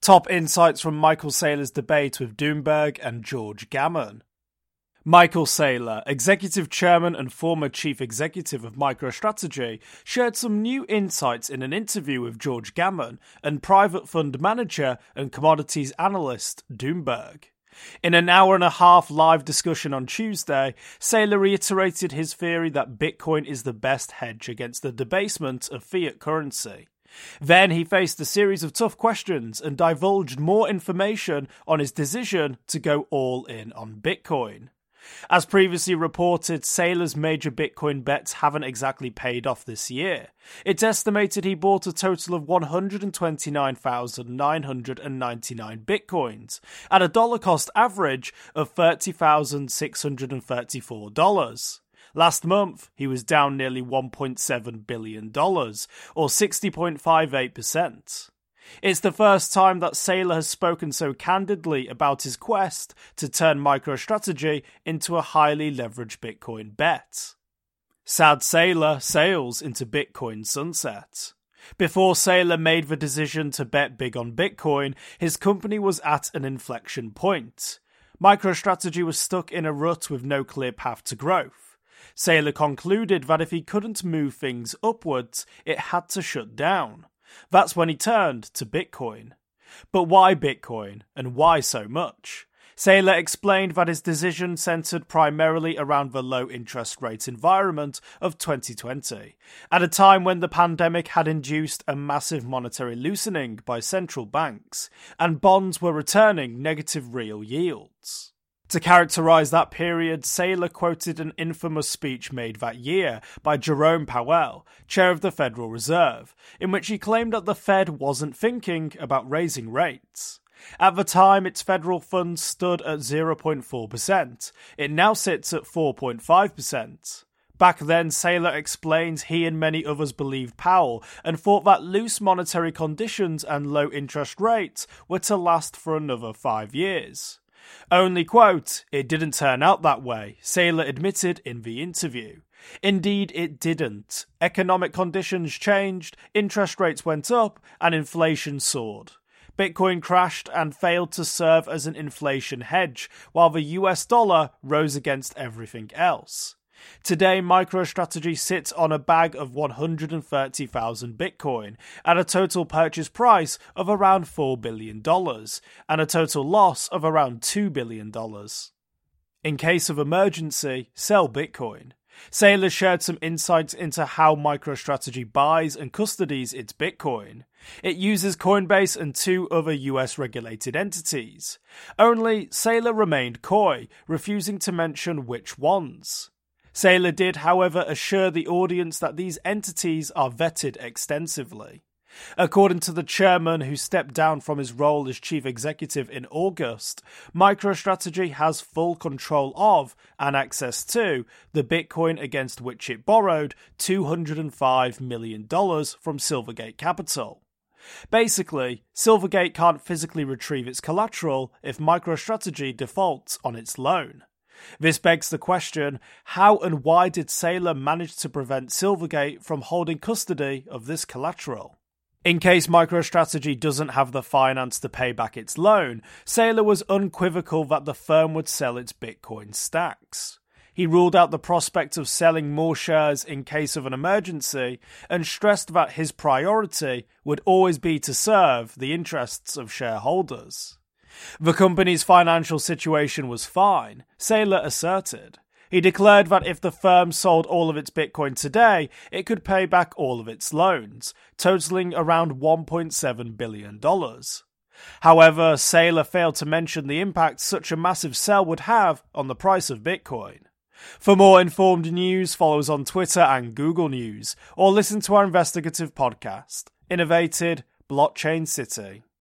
Top insights from Michael Saylor's debate with Doomberg and George Gammon. Michael Saylor, executive chairman and former chief executive of MicroStrategy, shared some new insights in an interview with George Gammon and private fund manager and commodities analyst Doomberg. In an hour and a half live discussion on Tuesday, Saylor reiterated his theory that Bitcoin is the best hedge against the debasement of fiat currency. Then he faced a series of tough questions and divulged more information on his decision to go all in on Bitcoin. As previously reported, Saylor's major Bitcoin bets haven't exactly paid off this year. It's estimated he bought a total of 129,999 Bitcoins at a dollar cost average of $30,634. Last month, he was down nearly $1.7 billion, or 60.58%. It's the first time that Saylor has spoken so candidly about his quest to turn MicroStrategy into a highly leveraged Bitcoin bet. Sad Saylor sails into Bitcoin sunset. Before Saylor made the decision to bet big on Bitcoin, his company was at an inflection point. MicroStrategy was stuck in a rut with no clear path to growth. Saylor concluded that if he couldn't move things upwards, it had to shut down. That's when he turned to Bitcoin. But why Bitcoin, and why so much? Saylor explained that his decision centered primarily around the low interest rate environment of 2020, at a time when the pandemic had induced a massive monetary loosening by central banks, and bonds were returning negative real yields. To characterize that period, Saylor quoted an infamous speech made that year by Jerome Powell, chair of the Federal Reserve, in which he claimed that the Fed wasn't thinking about raising rates. At the time, its federal funds stood at 0.4%. It now sits at 4.5%. Back then, Saylor explains he and many others believed Powell and thought that loose monetary conditions and low interest rates were to last for another five years. Only quote, it didn't turn out that way, Saylor admitted in the interview. Indeed, it didn't. Economic conditions changed, interest rates went up, and inflation soared. Bitcoin crashed and failed to serve as an inflation hedge, while the US dollar rose against everything else. Today, MicroStrategy sits on a bag of 130,000 Bitcoin at a total purchase price of around $4 billion and a total loss of around $2 billion. In case of emergency, sell Bitcoin. Saylor shared some insights into how MicroStrategy buys and custodies its Bitcoin. It uses Coinbase and two other US regulated entities. Only Saylor remained coy, refusing to mention which ones. Saylor did, however, assure the audience that these entities are vetted extensively. According to the chairman who stepped down from his role as chief executive in August, MicroStrategy has full control of and access to the Bitcoin against which it borrowed $205 million from Silvergate Capital. Basically, Silvergate can't physically retrieve its collateral if MicroStrategy defaults on its loan. This begs the question how and why did Saylor manage to prevent Silvergate from holding custody of this collateral? In case MicroStrategy doesn't have the finance to pay back its loan, Saylor was unequivocal that the firm would sell its Bitcoin stacks. He ruled out the prospect of selling more shares in case of an emergency and stressed that his priority would always be to serve the interests of shareholders. The company's financial situation was fine, Saylor asserted. He declared that if the firm sold all of its Bitcoin today, it could pay back all of its loans, totaling around $1.7 billion. However, Saylor failed to mention the impact such a massive sell would have on the price of Bitcoin. For more informed news, follow us on Twitter and Google News, or listen to our investigative podcast, Innovated Blockchain City.